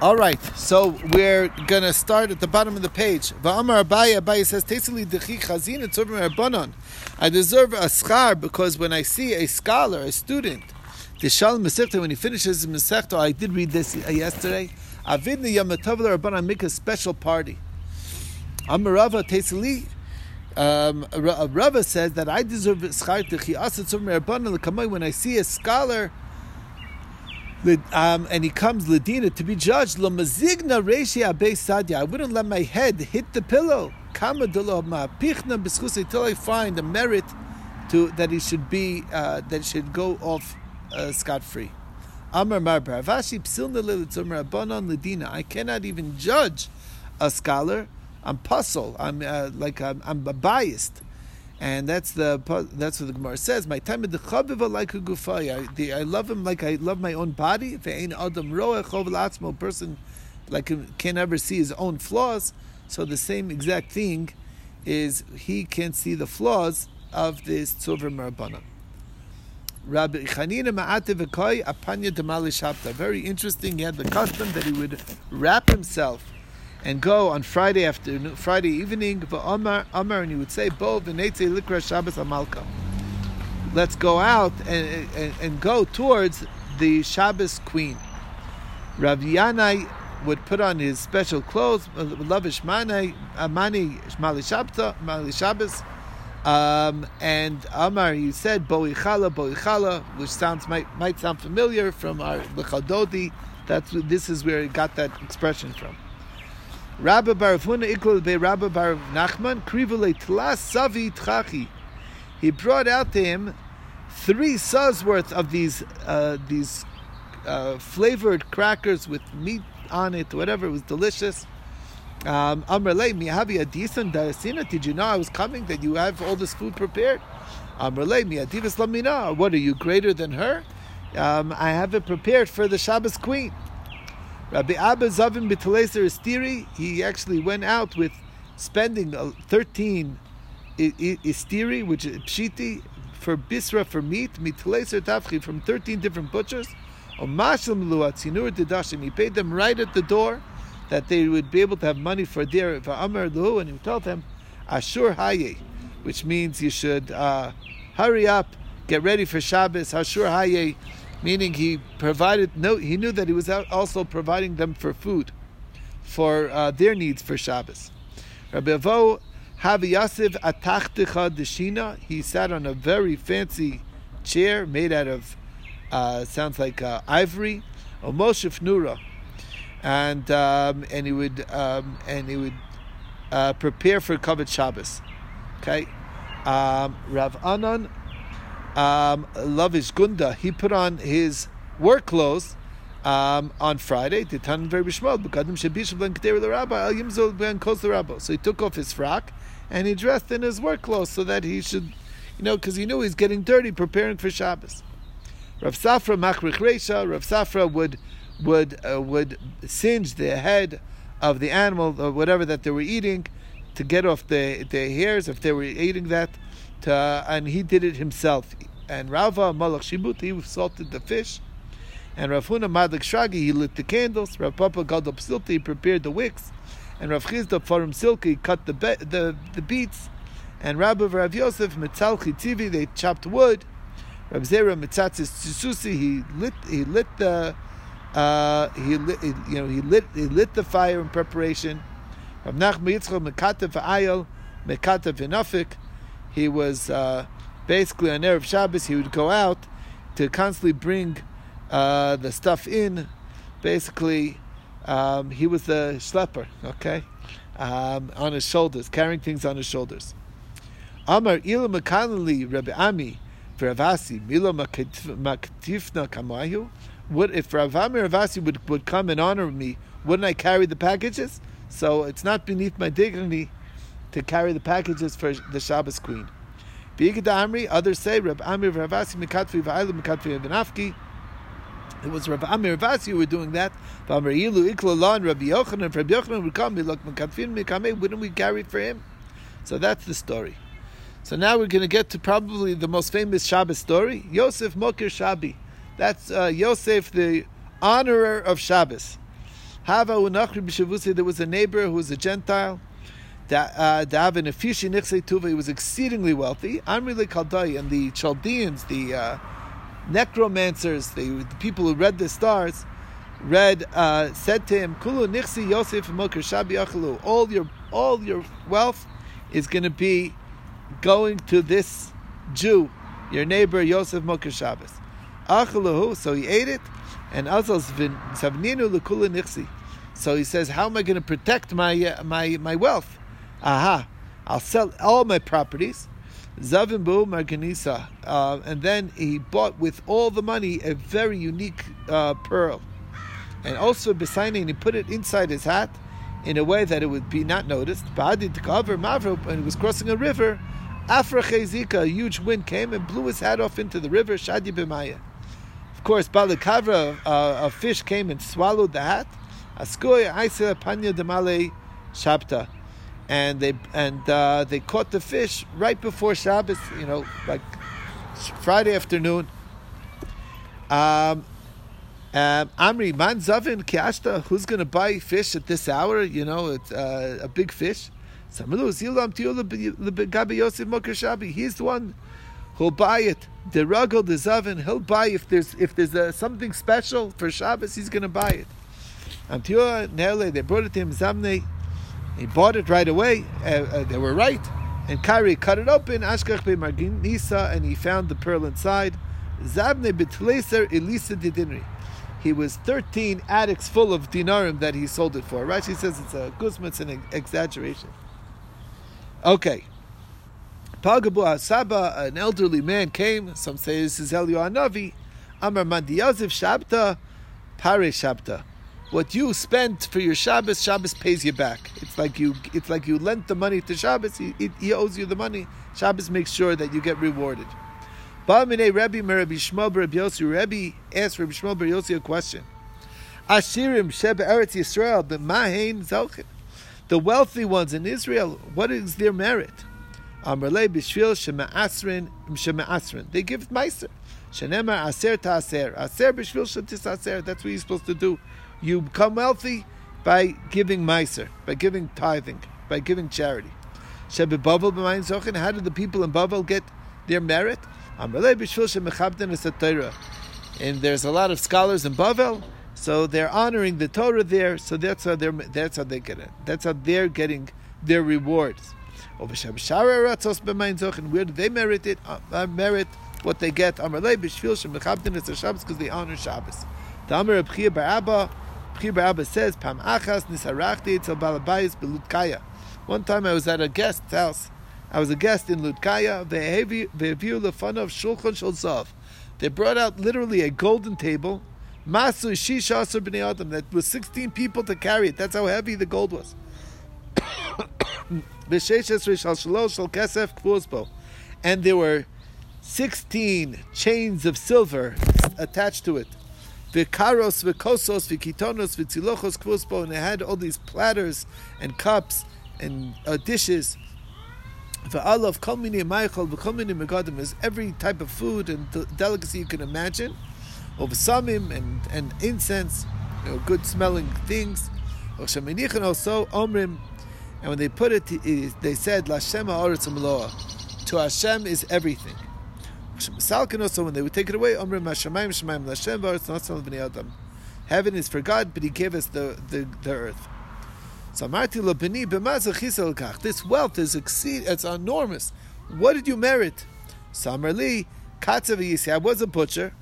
All right, so we're gonna start at the bottom of the page. Va'amar Abaye, Abaye says, "Tesili dechi chazin etzuvim. I deserve a schar because when I see a scholar, a student, the Shalom when he finishes his Masechta, I did read this yesterday. Avidni Yamatavla Rabbanan make a special party. Amarava Tesili. Um, Rava says that I deserve schar dechi erbanon when I see a scholar um, and he comes Ladina to be judged. I wouldn't let my head hit the pillow. Until I find a merit to that he should be uh, that should go off uh, scot free. Amar Marbar Avashi psilna Ladina. I cannot even judge a scholar. I'm puzzled. I'm uh, like I'm, I'm biased and that's the that's what the Gemara says. My time of the chaviva like a gufay. I, love him like I love my own body. If ain't adam roa chov person like can never see his own flaws. So the same exact thing is he can see the flaws of this tzuvra marabana. Rabbi Chanina Ma'ate V'Koi Apanya Damali Shabta. Very interesting. He had the custom that he would wrap himself and go on Friday afternoon, Friday evening, Amar, Amar, and you would say, Bo v'netze likra Shabbos amalka. Let's go out and, and, and, go towards the Shabbos queen. Rav Yanai would put on his special clothes, lavish mani, mani shabta, mali Shabbos, um, and Amar, he said, Boichala, Boichala, which sounds might might sound familiar from our Lechadodi. That's this is where he got that expression from. Rabba Barafuna Ikul Be Rabba Bar Nachman Krivule Tlas Savi Tchachi. He brought out to him three saws worth of these uh, these uh, flavored crackers with meat on it, whatever. It was delicious. Um, Amrele mihavi adisan darasina. Did you know I was coming? That you have all this food prepared? Amrele miadivas lamina. What are you greater than her? Um, I have it prepared for the Shabbos queen. Rabbi Abba Zavim B'Taleser Istiri, he actually went out with spending 13 Istiri, which is Pshiti, for Bisra, for meat, Mitaleser Tafchi, from 13 different butchers. He paid them right at the door that they would be able to have money for their for Amar Luhu, and he told them, Ashur Haye, which means you should uh, hurry up, get ready for Shabbos, Ashur Haye, meaning he provided no he knew that he was also providing them for food for uh, their needs for Shabbos. Rabbi Avo Havi Yasiv Atachtecha Deshina. He sat on a very fancy chair made out of uh, sounds like uh, ivory, or Moshe Nura, and um, and he would um, and he would uh, prepare for Kavod Shabbos. Okay, um, Rav Anan um, Lavish Gunda, he put on his work clothes um, on Friday. The Tanver Bishmod, Bukadum Shabishab and Kate with the Rabbi, Al Yumzo Biancosarabo. So he took off his frock and he dressed in his work clothes so that he should, you know, because he knew he's getting dirty preparing for Shabbos. Rav Safra Machrich Reisha, Rav Safra would would uh, would singe the head of the animal or whatever that they were eating to get off the, the hairs if they were eating that to, and he did it himself. And Rava Malach Shibut, he salted the fish. And Rav Huna Madlik Shragi, he lit the candles. Rav Papa Gadol Silti, he prepared the wicks. And Rav Chisda Farim Silki, cut the, be- the, the beets. And Rabbi Rav Yosef Mitzalchi Tzivi, they chopped wood. Rav Zera Mitzatzis Tzususi, he lit, he lit the, uh, he lit, you know, he lit, he lit the fire in preparation. Rav Nachman Yitzchak Mekatev Ayel, Mekatev Inafik, he was uh, basically on Erev Shabbos, he would go out to constantly bring uh, the stuff in. Basically, um, he was the schlepper, okay, um, on his shoulders, carrying things on his shoulders. Amar ila makanali Rabbi Ami Ravasi milo maktifna kamayu. What if Rav Ami Ravasi would, would come and honor me? Wouldn't I carry the packages? So it's not beneath my dignity to carry the packages for the Shabbos queen. Others say Rab Amir Ravasi Mikatvi Vailu Mikatvi Venafki. It was Rav Amir Ravasi who were doing that. Amir Ilu Ikla and Rabbi Yochanan. Rabbi Yochanan would come. Look, Mikatvi Mikame. Wouldn't we carry for him? So that's the story. So now we're going to get to probably the most famous Shabbos story, Yosef Mokir Shabi. That's uh, Yosef, the honorer of Shabbos. Hava unachri b'shavusi. There was a neighbor who was a Gentile. Davin uh, Afishi Nichse Tuva. He was exceedingly wealthy. Amri Kaldai and the Chaldeans, the uh, necromancers, the, the, people who read the stars, read uh, said to him, "Kulu Nichsi Yosef Moker Shabi Achalu." All your all your wealth is going to be going to this Jew, your neighbor Yosef Moker Shabbos. Achalahu. So he ate it, and Azal Savninu Lekula Nichsi. So he says, "How am I going to protect my uh, my my wealth?" Aha, I'll sell all my properties. Zavimbu Marganisa. Uh, and then he bought with all the money a very unique uh, pearl. And also Besainin, he put it inside his hat in a way that it would be not noticed. Ba'adi Takavar Mavro, and he was crossing a river. Afra Chezika, a huge wind came and blew his hat off into the river, Shadi B'maya. Of course, Balakavra, uh, a fish came and swallowed the hat. Askoy Aisa Panya Demale Shabta and they and uh, they caught the fish right before Shabbos. You know, like Friday afternoon. Um, um, Amri man zavin kiashta. Who's going to buy fish at this hour? You know, it's uh, a big fish. He's the one who'll buy it. The ruggle, the zavin, he'll buy if there's if there's a, something special for Shabbos. He's going to buy it. Amtiyo nele. They brought it to him. Zamne he bought it right away. Uh, uh, they were right. And Kari cut it open, Ashkach be Marginisa, and he found the pearl inside. Zabne bitleser elisa didinri. He was 13 attics full of dinarim that he sold it for. Rashi says it's a guzma, it's an exaggeration. Okay. Pagabu Asaba, an elderly man came. Some say this is Elio Anavi. Amar Mandiyaziv Shabta, Pare Shabta what you spent for your Shabbos, Shabbos pays you back. It's like you, it's like you lent the money to Shabbos. He, he owes you the money. Shabbos makes sure that you get rewarded. Ba'amine Rebbe Rabbi Shmuel Rabbi Yossi. Rebbe asked Rabbi Shmuel Rabbi Yossi a question. Ashirim Sheba Eretz Yisrael b'mahein zalchin. The wealthy ones in Israel, what is their merit? Amrle b'shvil shema'asrin shema'asrin. They give meiser. Shenemar aser ta'aser. Aser b'shvil shetisaser. That's what you're supposed to do you become wealthy by giving meiser, by giving tithing, by giving charity. How did the people in Bavel get their merit? And there's a lot of scholars in Bavel, so they're honoring the Torah there. So that's how they're that's how they get it. That's how they're getting their rewards. Where do they merit it? Uh, merit what they get? Because they honor Shabbos. Chibur Abba says, Pam achas nisarachti etzel balabayis belutkaya. One time I was at a guest's house. I was a guest in Lutkaya. Ve'eviu lefanav shulchan shel They brought out literally a golden table. Masu shisha asur b'nei adam. That was 16 people to carry it. That's how heavy the gold was. And there were 16 chains of silver attached to it v'karos v'kosos v'kitonos v'tzilochos kvuspo, and they had all these platters and cups and uh, dishes. V'alav kol mini ma'achol v'kol mini megadim is every type of food and delicacy you can imagine. Of samim and, and incense, you know, good smelling things. Also omrim, and when they put it, they said, "Lashem ha'aretz To Hashem is everything. Also, when they would take it away, Heaven is for God, but He gave us the, the, the earth. So This wealth is exceed, it's enormous. What did you merit? Samarli, Katzav I was a butcher.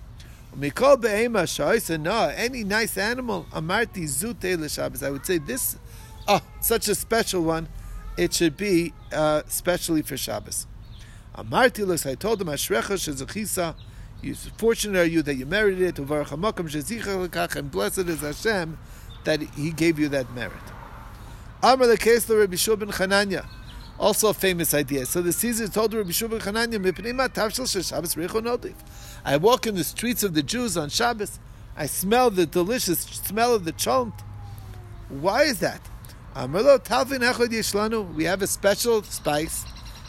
Mikol be'ema sha'isa no, any nice animal. Amarti zute l'shabbos. I would say this, oh, such a special one. It should be uh, specially for Shabbos. Amartilus, I told him, Ashrecha shezachisa, fortunate are you that you merited it, and blessed is Hashem that He gave you that merit. Amar lekesla Rabbi Shubin Chananya, also a famous idea. So the Caesar told Rabbi Shubin Chananya, I walk in the streets of the Jews on Shabbos, I smell the delicious smell of the cholent. Why is that? We have a special spice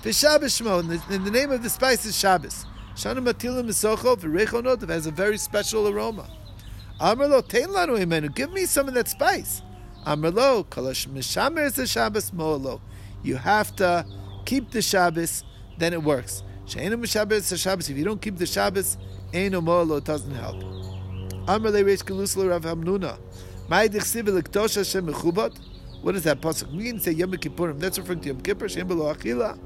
the Shmo, and the, and the name of the spice is Shabbos. Shana Matilim Misocho v'Rechonot has a very special aroma. Amarlo Tein Lanu Imenu, give me some of that spice. Amrlo, kalash mishamer the Shabbos mo'lo. You have to keep the Shabbos, then it works. She'enu mishaber the Shabbos. If you don't keep the Shabbos, eno mo'lo, it doesn't help. Amrle reish gelusel Rav Hamnuna. Mai dichsiv l'ktosh Hashem mechubot. What does that pasuk mean? Say Yom Kippurim. That's referring to Yom Kippur. Shem b'lo achila.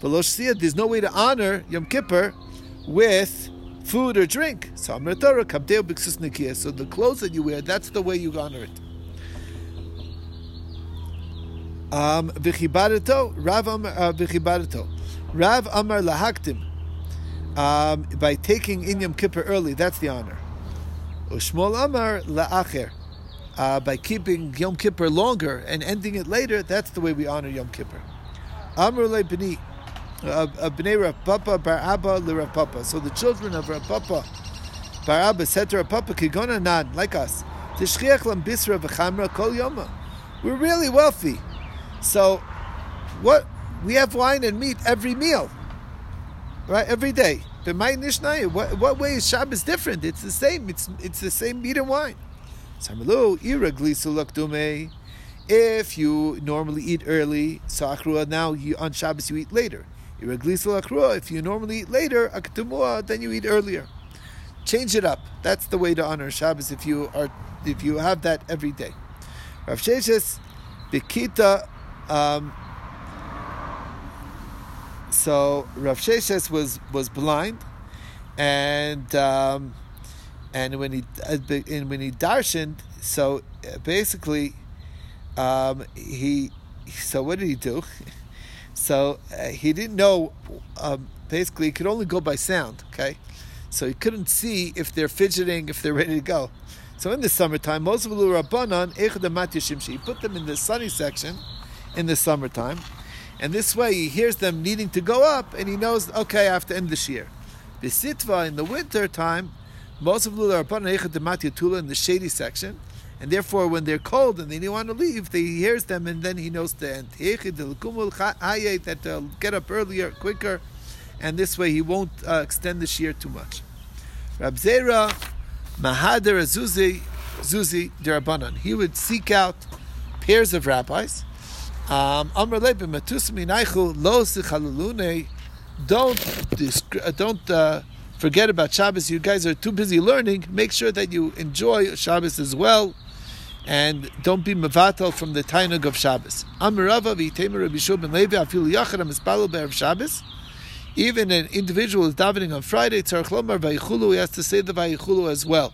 There's no way to honor Yom Kippur with food or drink. So the clothes that you wear, that's the way you honor it. Um, Rav Amar uh, lahaktim. Um, by taking in Yom Kippur early, that's the honor. Ushmol Amar la'acher. Uh, by keeping Yom Kippur longer and ending it later, that's the way we honor Yom Kippur. Amr. Bnei Rav Papa Bar Abba le Rav Papa. So the children of Rav Papa Bar Abba said to Rav Papa, Kigona nan, like us, Tishchiach lam bisra v'chamra kol yoma. We're really wealthy. So what we have wine and meat every meal. Right? Every day. What, what way is Shabbos different? It's the same. It's it's the same meat and wine. If you normally eat early, so now you, on Shabbos you eat later. If you normally eat later, then you eat earlier. Change it up. That's the way to honor Shabbos if you are if you have that every day. Rav Sheshes, Bikita, um, so Rav Sheshes was was blind, and um, and when he and when he darshaned, so uh, basically, um, he so what did he do? So uh, he didn't know. Um, basically, he could only go by sound. Okay, so he couldn't see if they're fidgeting, if they're ready to go. So in the summertime, most of the rabbanon he put them in the sunny section in the summertime, and this way he hears them needing to go up, and he knows okay I have to end the year. Bisitva in the winter time, most of the rabbanon in the shady section and therefore when they're cold and they don't want to leave, he hears them and then he knows the end. That they'll get up earlier, quicker, and this way he won't uh, extend the shear too much. Rab Zera, Mahader Zuzi, Zuzi Derabanan. He would seek out pairs of rabbis. Um, don't don't uh, forget about Shabbos. You guys are too busy learning. Make sure that you enjoy Shabbos as well and don't be mevatel from the tainug of Shabbos. Amirava v'itemer Rabbi Shua ben Levi afilu yachad be'erev Shabbos. Even an individual is davening on Friday, tzarich lomar vayichulu, he has to say the vayichulu as well.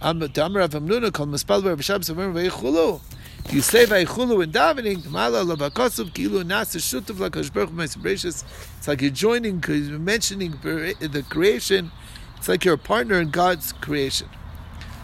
Amar Rav Amnuna kol mispalo be'erev Shabbos amir vayichulu. If you say vayichulu in davening, mala lavakosov kilu nasa shutav lakash baruch ma'asim It's like you're joining, you're mentioning the creation. It's like you're a partner in God's creation.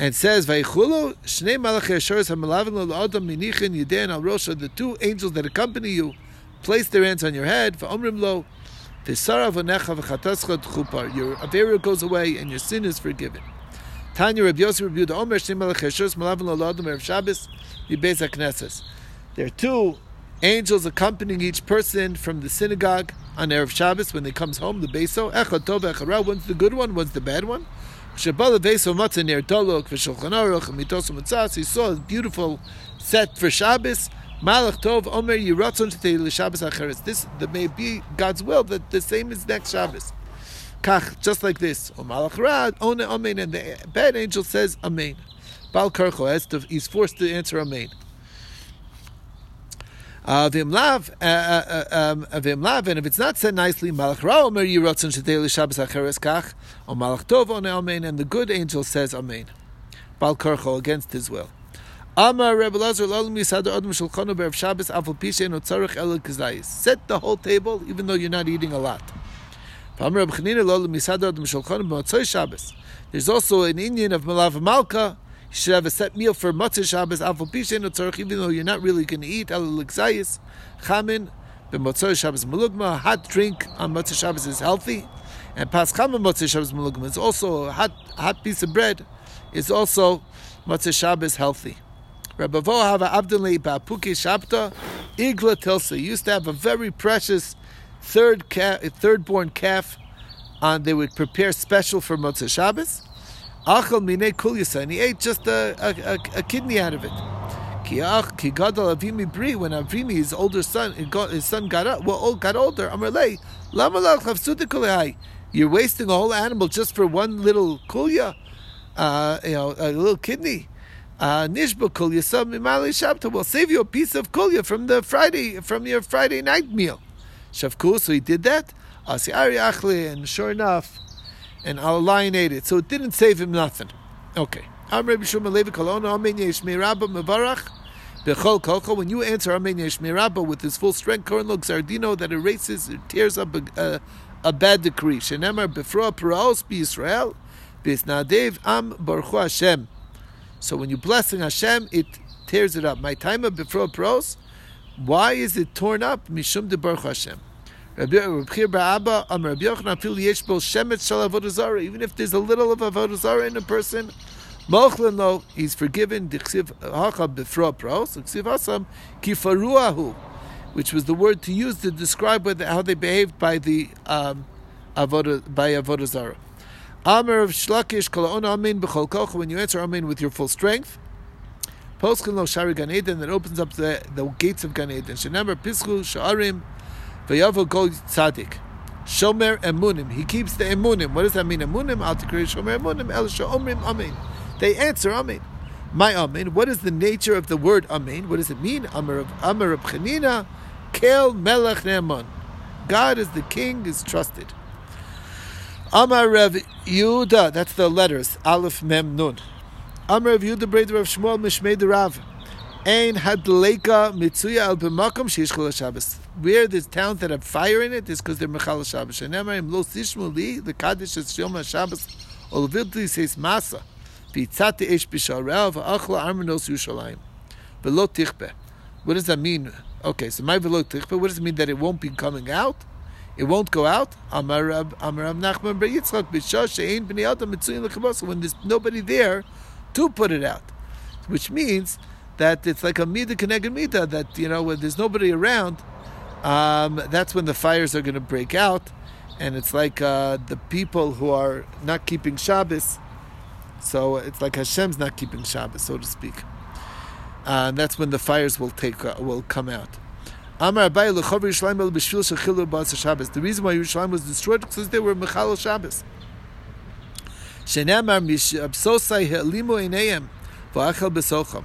and says Vayichulu Shnei Malachei Ashoris Hamalavin Lo Adam Minichin Yidei Al Rosha. The two angels that accompany you place their hands on your head. Va'omrim Lo V'sara V'necha V'chatascha Tchupar. Your avera goes away and your sin is forgiven. Tanya Rabbi Yosef Reb Yehuda Omer Shnei Malachei Ashoris Malavin Lo Adam Erev Shabbos Yibez HaKnesses. There are two angels accompanying each person from the synagogue on Erev Shabbos when they comes home. The Beso Echad Tov Echad. One's the good one, one's the bad one. Shabbat Veso Matzah near Dolok v'Shulchan Aruch Matzah. He saw a beautiful set for Shabbos. Malach Tov Omer Yiratzon Shetei Shabbos Acheres. This may be God's will that the same is next Shabbos. Kach, just like this. O Malach Rad One Amen, and the bad angel says Amen. Bal Karcho he's forced to answer Amen. Vimlav, uh, uh, uh, um, Vimlav, and if it's not said nicely, Malach Ra Omer Yirotzen Shetei Shabbos Acheres Kach, or Malach Tov on Amen, and the good angel says Amen. Bal Korcho against his will. Amar Rebbe Lazar Lalim Yisad Adam Shulchanu Berev Shabbos Afal Pishe No Tzarech El Kazayis. Set the whole table, even though you're not eating a lot. Amar Rebbe Chanina Lalim Yisad Adam Shulchanu B'Matzoy Shabbos. There's also an Indian of Malav Malka. You should have a set meal for Matzah Shabbos, even though you're not really going to eat. Chamin, b'motzah Shabbos Malugma. Hot drink on Matzah Shabbos is healthy. And pas Paschama Matzah Shabbos Malugma is also a hot, hot piece of bread, is also Matzah Shabbos healthy. Rabbi Vohava Abdullah Ba'puki Shabta Igla Tilsa used to have a very precious third calf, third born calf, and they would prepare special for Motzei Shabbos. Achal mine kulyasa, and he ate just a, a, a, a kidney out of it. Ki gadol avimi bri, when Avimi, his older son, his son got up, well, got older. Amarlei, lama lach You're wasting a whole animal just for one little kulya, uh, you know, a little kidney. Uh, Nishba kulya sab mimali shabta. We'll save you a piece of kulya from the Friday, from your Friday night meal. Shavku, so he did that. Asiari achli, and sure enough, and Al lion ate it. So it didn't save him nothing. Okay. I'm Rabbi Shmuel Levi Kolona Amen Yeshmi Rabba Mevarach Bechol Koko. When you answer Amen Yeshmi with his full strength, Koran looks Ardino that erases, it tears up a, a, bad decree. Shenemar Befra Paraos Be Israel Bisnadev Am Baruch Hashem. So when you're blessing Hashem, it tears it up. My time of before pros, why is it torn up? Mishum de Baruch Hashem. Even if there's a little of avodah zarah in a person, Mochlin lo, he's forgiven. Which was the word to use to describe how they behaved by the um, avodah by avodah zarah. Amr of Shlakish Kol Amin B'chol. When you answer Amin with your full strength, Poskin Lo Shari Gan that opens up the, the gates of Gan Eden. Shenemar Pischu Sha'arim V'yavo Kol Tzadik. Shomer Emunim. He keeps the Emunim. What does that mean? Emunim Al Tikri Shomer Emunim El Sha'omrim Amin. They answer Amin. My Amin. What is the nature of the word Amin? What does it mean? Amr of Amr of Chanina Kel Melech Ne'eman. God is the king, is trusted. Amar Rev Yehuda, that's the letters, Aleph Mem Nun. Amar Rev Yehuda Breder Rav Shmuel Mishmei Rav. Ein Hadleika Mitzuya Al B'Makom Sheish Chol Shabbos. Where there's towns that have fire in it is because they're Mechal Shabbos. Shenemar Im Lo Sishmu Li, the Kaddish is Shom HaShabbos, Olavilti says Masa. V'itzati Eish B'Sharel V'Achla Armanos Yushalayim. V'Lo Tichbe. What does that mean? Okay, so my V'Lo Tichbe, what does it mean that it won't be coming out? it won't go out. Amar Rab Nachman Bar Yitzchak She'ein Bnei Adam Mitzuyin when there's nobody there to put it out, which means that it's like a mida connected mida that you know when there's nobody around, um, that's when the fires are going to break out, and it's like uh, the people who are not keeping Shabbos. So it's like Hashem's not keeping Shabbos, so to speak. Uh, and that's when the fires will take uh, will come out. The reason why Yerushalayim was destroyed because they were mechal Shabbos. Shenamar mishapsosai he'limu einayim v'achel b'socham.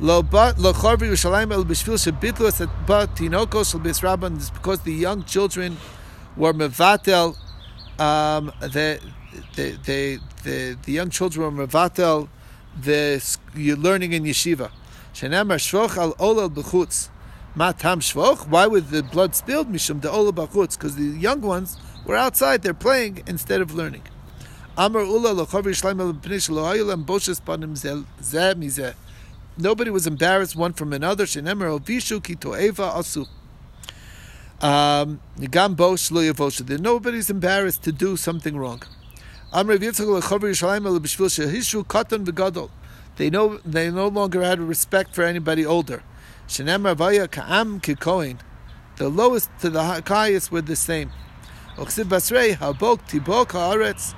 Lo Yerushalayim el because the young children were mevatel. Um, the, the, the, the, the young children were mevatel. The learning in yeshiva. Matam. Why was the blood spilled? Mishum. Because the young ones were outside. They're playing instead of learning. Amar ula lochavi shleim b'nish lo'ayulam boshes panim zeh mizeh. Nobody was embarrassed one from another. Shenemer ovishu ki to'eva asu. Um. Nobody's embarrassed to do something wrong. They know they no longer had respect for anybody older. Shenemar vaya ka'am kikoin. The lowest to the highest were the same. Oksiv basrei habok tibok haaretz.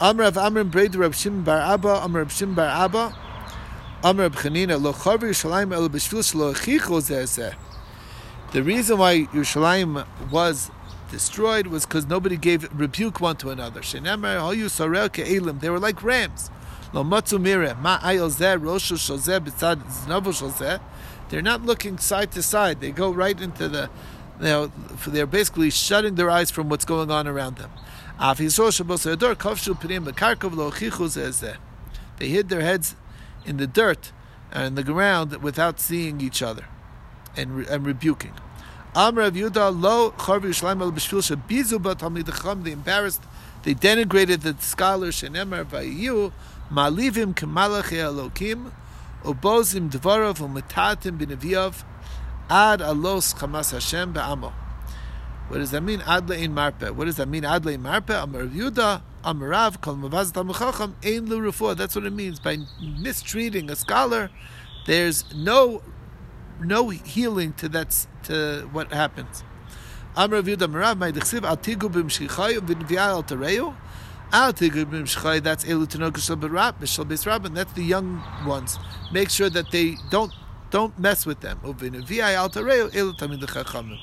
Amr of Amrim Breder Rab Shim Bar Abba, Amr of Shim Bar Abba, Amr Lo Yerushalayim El Echicho Zeh The reason why Yerushalayim was destroyed was because nobody gave rebuke one to another. Sorel Ke'elim. They were like rams. Lo matzu mire ma ayol zeh roshu shozeh znovu shozeh. They're not looking side to side. They go right into the, you know, they're basically shutting their eyes from what's going on around them. They hid their heads in the dirt and the ground without seeing each other and, and rebuking. Amr of lo Charvi Yerushalayim el b'shvil shebizu. They embarrassed, they denigrated the scholars shenemar vayu malivim k'malachei elokim ubozim dvarav umetatim b'neviyav ad alos chamas Hashem be'amo. What does that mean? Ad le'in marpe. What does that mean? Ad le'in marpe. Amr Yudah. Amarav kol mavaz tamachacham ein lu That's what it means by mistreating a scholar. There's no no healing to that to what happens. Amar Yudah Marav my dechsiv al tigu b'mshichay v'nviya al tareu. Al tigu b'mshichay that's elu tinokus shel berab b'shel beis rabban. That's the young ones. Make sure that they don't don't mess with them. V'nviya al tareu elu tamid chachamim.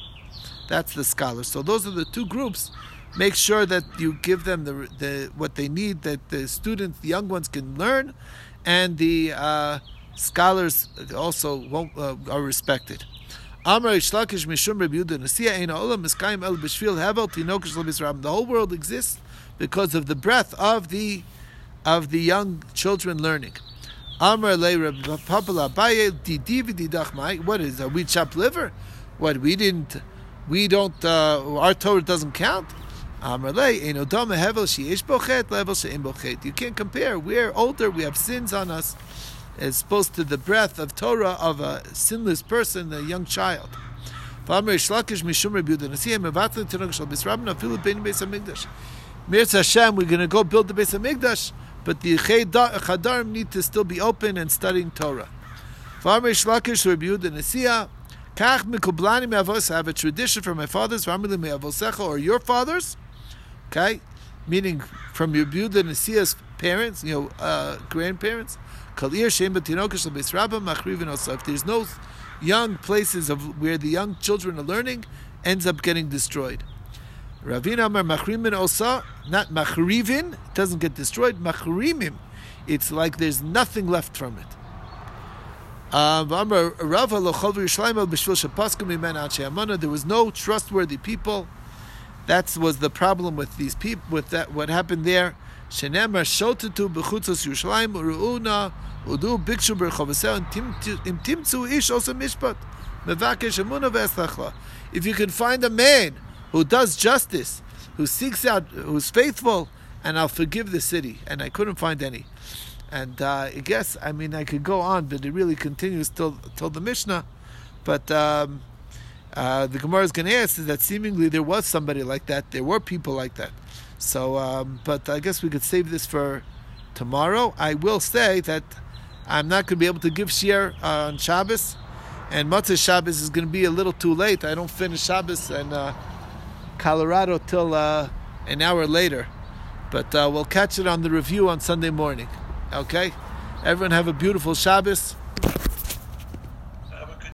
That's the scholars. So those are the two groups. Make sure that you give them the, the what they need, that the students, the young ones, can learn, and the uh, scholars also won't, uh, are respected. The whole world exists because of the breath of the of the young children learning. What is? Are we chopped liver? What we didn't? We don't. Uh, our Torah doesn't count. You can't compare. We're older. We have sins on us as opposed to the breath of Torah of a sinless person, a young child. Mirz Hashem, we're going to go build the Beis Hamikdash, but the Chadarim need to still be open and studying Torah. I have a tradition from my fathers, or your fathers, okay, meaning from your Yehuda Nesia's parents, you know, uh, grandparents. If there's no young places of where the young children are learning, ends up getting destroyed. Ravina Amar Machrimin Osa, not Machrivin, it doesn't get destroyed, Machrimim. It's like there's nothing left from it. Uh, there was no trustworthy people. That was the problem with these people, with that what happened there. Shenemar shotetu bechutzos Yerushalayim uruuna udu bikshu berchavasel im timtzu ish also mishpat mevakesh emuna. If you can find a man who does justice, who seeks out, who's faithful, and I'll forgive the city. And I couldn't find any. And uh, I guess, I mean, I could go on, but it really continues till till the Mishnah. But um, uh, the Gemara is going to ask is that seemingly there was somebody like that. There were people like that. So, um, but I guess we could save this for tomorrow. I will say that I'm not going to be able to give shiur uh, on Shabbos, and Matzah Shabbos is going to be a little too late. I don't finish Shabbos in uh, Colorado till uh, an hour later, but uh, we'll catch it on the review on Sunday morning. Okay, everyone have a beautiful Shabbos.